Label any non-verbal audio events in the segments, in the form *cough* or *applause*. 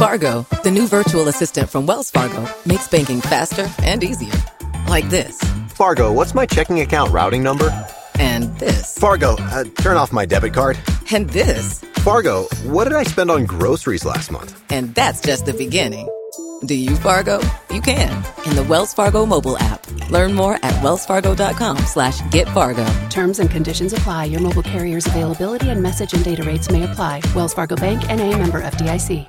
Fargo, the new virtual assistant from Wells Fargo, makes banking faster and easier. Like this. Fargo, what's my checking account routing number? And this. Fargo, uh, turn off my debit card. And this. Fargo, what did I spend on groceries last month? And that's just the beginning. Do you Fargo? You can in the Wells Fargo mobile app. Learn more at wellsfargo.com slash get Fargo. Terms and conditions apply. Your mobile carrier's availability and message and data rates may apply. Wells Fargo Bank and a member FDIC.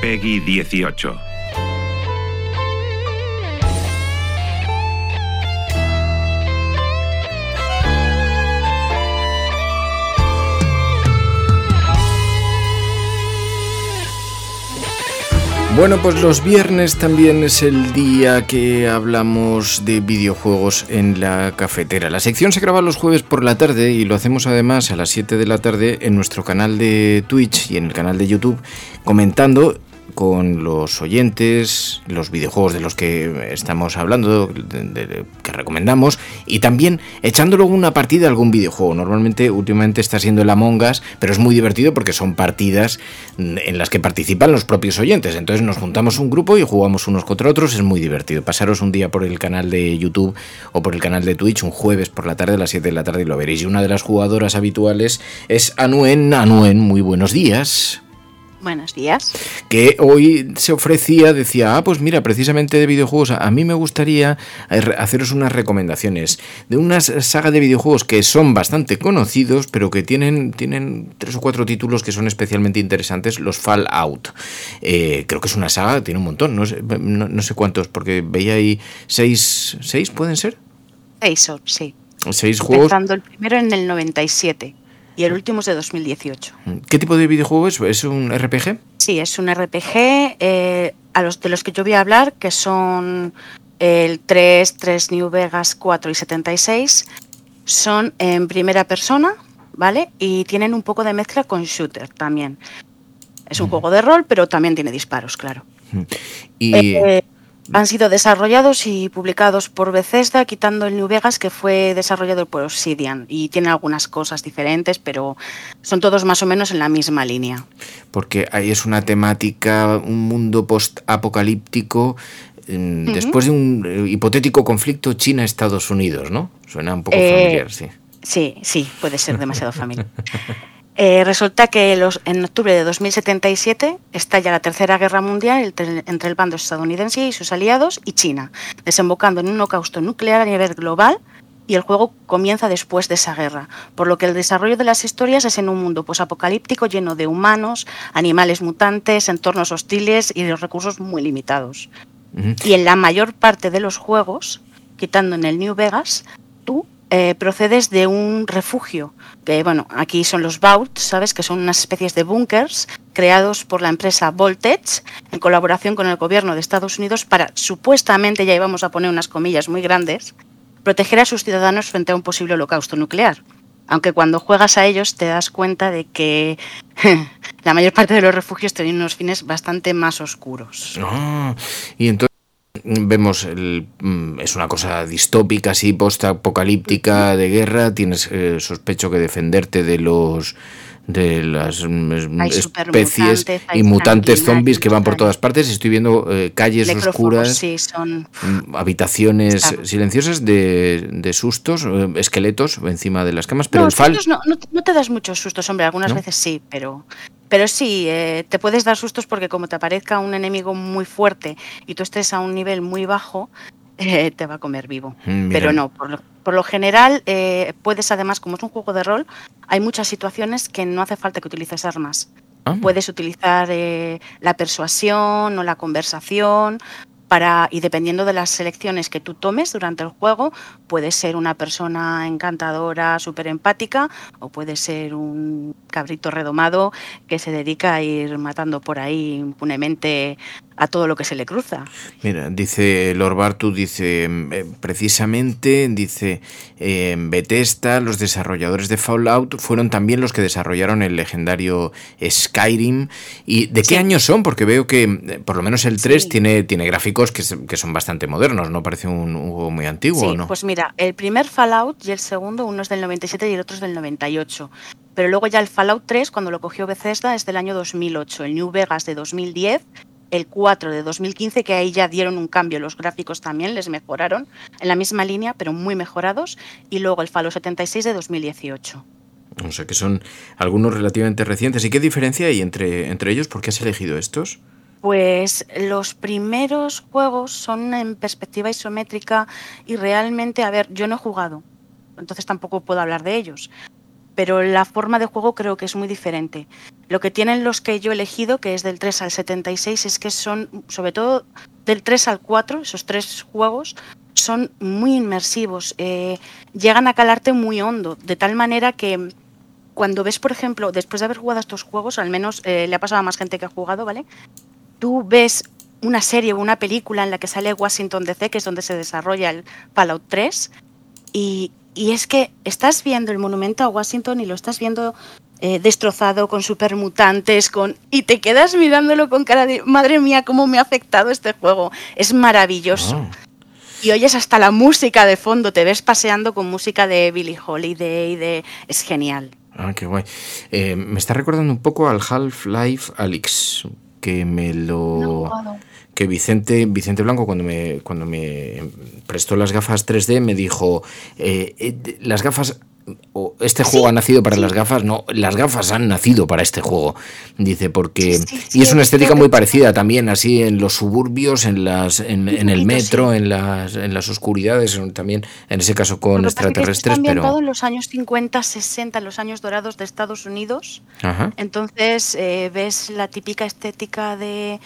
Peggy 18. Bueno, pues los viernes también es el día que hablamos de videojuegos en la cafetera. La sección se graba los jueves por la tarde y lo hacemos además a las 7 de la tarde en nuestro canal de Twitch y en el canal de YouTube comentando con los oyentes, los videojuegos de los que estamos hablando, que recomendamos, y también echándolo una partida a algún videojuego. Normalmente, últimamente está siendo el Among Us, pero es muy divertido porque son partidas en las que participan los propios oyentes. Entonces nos juntamos un grupo y jugamos unos contra otros, es muy divertido. Pasaros un día por el canal de YouTube o por el canal de Twitch, un jueves por la tarde a las 7 de la tarde y lo veréis. Y una de las jugadoras habituales es Anuen. Anuen, muy buenos días. Buenos días. Que hoy se ofrecía, decía, ah, pues mira, precisamente de videojuegos, a mí me gustaría haceros unas recomendaciones de una saga de videojuegos que son bastante conocidos, pero que tienen, tienen tres o cuatro títulos que son especialmente interesantes, los Fallout. Eh, creo que es una saga, tiene un montón, no sé, no, no sé cuántos, porque veía ahí seis, seis pueden ser. Seis, sí. Seis juegos. Empezando el primero en el 97 y el último es de 2018. ¿Qué tipo de videojuego es? ¿Es un RPG? Sí, es un RPG eh, a los de los que yo voy a hablar, que son el 3, 3 New Vegas, 4 y 76. Son en primera persona, ¿vale? Y tienen un poco de mezcla con shooter también. Es un mm. juego de rol, pero también tiene disparos, claro. Y... Eh, han sido desarrollados y publicados por Bethesda, quitando el New Vegas, que fue desarrollado por Obsidian. Y tiene algunas cosas diferentes, pero son todos más o menos en la misma línea. Porque ahí es una temática, un mundo post-apocalíptico, uh -huh. después de un eh, hipotético conflicto China-Estados Unidos, ¿no? Suena un poco eh, familiar, sí. Sí, sí, puede ser demasiado familiar. *laughs* Eh, resulta que los, en octubre de 2077 estalla la Tercera Guerra Mundial entre, entre, el bando estadounidense y sus aliados y China, desembocando en un holocausto nuclear a nivel global y el juego comienza después de esa guerra, por lo que el desarrollo de las historias es en un mundo posapocalíptico lleno de humanos, animales mutantes, entornos hostiles y de recursos muy limitados. Uh -huh. Y en la mayor parte de los juegos, quitando en el New Vegas, tú eh, procedes de un refugio, que bueno, aquí son los Vaults, ¿sabes? Que son unas especies de búnkers creados por la empresa Voltage en colaboración con el gobierno de Estados Unidos para supuestamente, ya íbamos a poner unas comillas muy grandes, proteger a sus ciudadanos frente a un posible holocausto nuclear. Aunque cuando juegas a ellos te das cuenta de que *laughs* la mayor parte de los refugios tienen unos fines bastante más oscuros. Ah, y entonces vemos el, es una cosa distópica así post-apocalíptica de guerra tienes eh, sospecho que defenderte de los de las hay especies hay y mutantes zombies que van por todas partes estoy viendo eh, calles oscuras sí, son... habitaciones silenciosas de, de sustos eh, esqueletos encima de las camas pero no, el fal no, no, no, te das muchos sustos hombre algunas ¿No? veces sí pero pero sí, eh, te puedes dar sustos porque como te aparezca un enemigo muy fuerte y tú estés a un nivel muy bajo, *laughs* eh, te va a comer vivo. Mm, Pero no, por lo, por lo general eh, puedes además, como es un juego de rol, hay muchas situaciones que no hace falta que utilices armas. Ah. Puedes utilizar eh, la persuasión o la conversación para, y dependiendo de las selecciones que tú tomes durante el juego, puedes ser una persona encantadora, súper empática, o puede ser un cabrito redomado que se dedica a ir matando por ahí impunemente a todo lo que se le cruza. Mira, dice Lord Bartu, dice eh, precisamente, dice eh, Bethesda, los desarrolladores de Fallout fueron también los que desarrollaron el legendario Skyrim. ¿Y de qué años son? Porque veo que eh, por lo menos el 3 tiene, tiene gráficos que, que, son bastante modernos, ¿no? Parece un, juego muy antiguo, sí, ¿no? Pues mira, el primer Fallout y el segundo, uno es del 97 y el otro es del 98. Pero luego ya el Fallout 3, cuando lo cogió Bethesda, es del año 2008. El New Vegas de 2010 el 4 de 2015, que ahí ya dieron un cambio, los gráficos también les mejoraron en la misma línea, pero muy mejorados, y luego el Fallout 76 de 2018. O sea que son algunos relativamente recientes. ¿Y qué diferencia hay entre, entre ellos? ¿Por qué has elegido estos? Pues los primeros juegos son en perspectiva isométrica y realmente, a ver, yo no he jugado, entonces tampoco puedo hablar de ellos, pero la forma de juego creo que es muy diferente. Lo que tienen los que yo he elegido, que es del 3 al 76, es que son, sobre todo del 3 al 4, esos tres juegos, son muy inmersivos, eh, llegan a calarte muy hondo, de tal manera que cuando ves, por ejemplo, después de haber jugado estos juegos, al menos eh, le ha pasado a más gente que ha jugado, ¿vale? Tú ves una serie o una película en la que sale Washington DC, que es donde se desarrolla el Fallout 3, y, y es que estás viendo el monumento a Washington y lo estás viendo eh, destrozado con supermutantes, con y te quedas mirándolo con cara de madre mía cómo me ha afectado este juego. Es maravilloso. Ah. Y oyes hasta la música de fondo, te ves paseando con música de Billie Holiday, de es genial. Ah, qué guay. Eh, me está recordando un poco al Half-Life Alyx, que me lo que Vicente, Vicente Blanco cuando me, cuando me prestó las gafas 3D me dijo, eh, eh, las gafas, o este juego ha nacido para las gafas, no, las gafas han nacido para este juego, dice, porque... y es una estética muy parecida también, así en los suburbios, en, las, en, el metro, en, las, en las oscuridades, también en ese caso con extraterrestres, está pero... en los años 50, 60, en los años dorados de Estados Unidos. Entonces eh, ves la típica estética de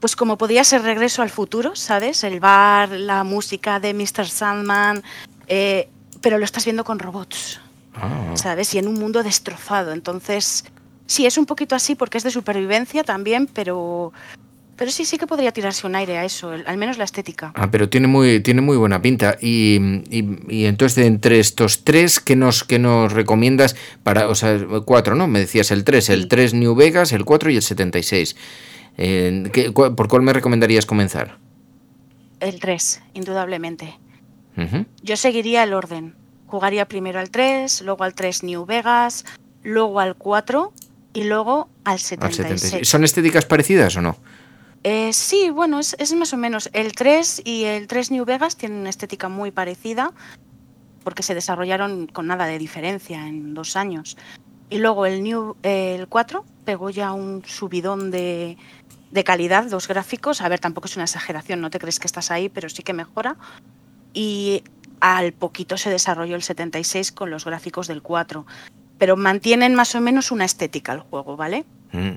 pues como podía ser Regreso al Futuro, ¿sabes? El bar, la música de Mr. Sandman, eh, pero lo estás viendo con robots, Ah. ¿sabes? Y en un mundo destrozado. Entonces, sí, es un poquito así porque es de supervivencia también, pero, pero sí, sí que podría tirarse un aire a eso, el- al menos la estética. Ah, pero tiene muy, tiene muy buena pinta. Y, y- y entonces, entre estos tres, ¿qué nos, qué nos recomiendas para, o sea, cuatro, ¿no? Me decías el 3, el 3 New Vegas, el 4 y el 76. Eh, ¿qué- cu- ¿Por cuál me recomendarías comenzar? El 3, indudablemente. Yo seguiría el orden. Jugaría primero al 3, luego al 3 New Vegas, luego al 4 y luego al Al 76. 76. ¿Son estéticas parecidas o no? Eh, sí, bueno, es, es más o menos. El 3 y el 3 New Vegas tienen una estética muy parecida porque se desarrollaron con nada de diferencia en dos años. Y luego el, New, eh, el 4 pegó ya un subidón de, de calidad, los gráficos. A ver, tampoco es una exageración, no te crees que estás ahí, pero sí que mejora. Y al poquito se desarrolló el 76 con los gráficos del 4. Pero mantienen más o menos una estética el juego, ¿vale? Mm.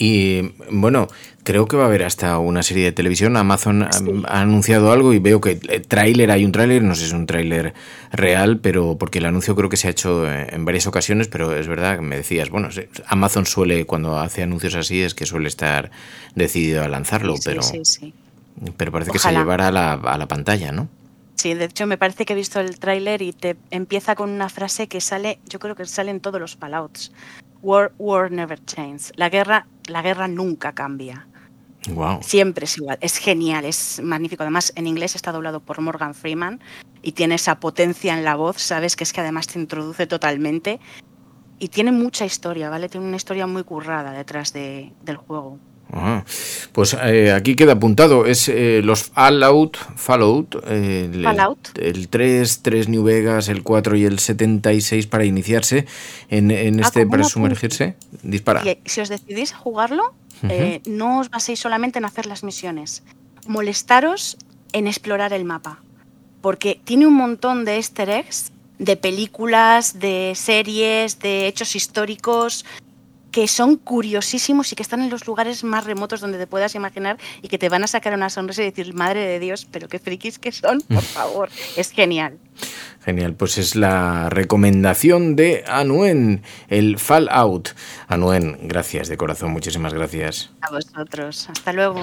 Y bueno, creo que va a haber hasta una serie de televisión. Amazon ha- ha, anunciado algo y veo que el tráiler, hay un tráiler, no sé si es un tráiler real, pero porque el anuncio creo que se ha hecho eh, en varias ocasiones, pero es verdad que me decías, bueno, Amazon suele, cuando hace anuncios así, es que suele estar decidido a lanzarlo, Sí, pero, sí, pero parece que se llevará a la, a la pantalla, ¿no? Sí, de hecho me parece que he visto el tráiler y te empieza con una frase que sale, yo creo que sale en todos los Fallouts. War, war never changes. La guerra, la guerra nunca cambia. Wow. Siempre es igual. Es genial, es magnífico. Además, en inglés está doblado por Morgan Freeman y tiene esa potencia en la voz, ¿sabes? Que es que además te introduce totalmente. Y tiene mucha historia, ¿vale? Tiene una historia muy currada detrás de- del juego. Ah, pues eh, aquí queda apuntado, es eh, los Fallout, Fallout, eh, el, Fallout. el 3, 3 New Vegas, el 4 y el 76 para iniciarse en, en Ah, este, para sumergirse. Dispara. Y eh, si os decidís a jugarlo, eh, no os baséis solamente en hacer las misiones. Molestaros en explorar el mapa. Porque tiene un montón de easter eggs, de películas, de series, de hechos históricos, que son curiosísimos y que están en los lugares más remotos donde te puedas imaginar y que te van a sacar una sonrisa y decir, madre de Dios, pero qué frikis que son, por *laughs* favor. es genial. Genial, pues es la recomendación de Anuen, el Fallout. Anuen, gracias de corazón, muchísimas gracias. A vosotros, hasta luego.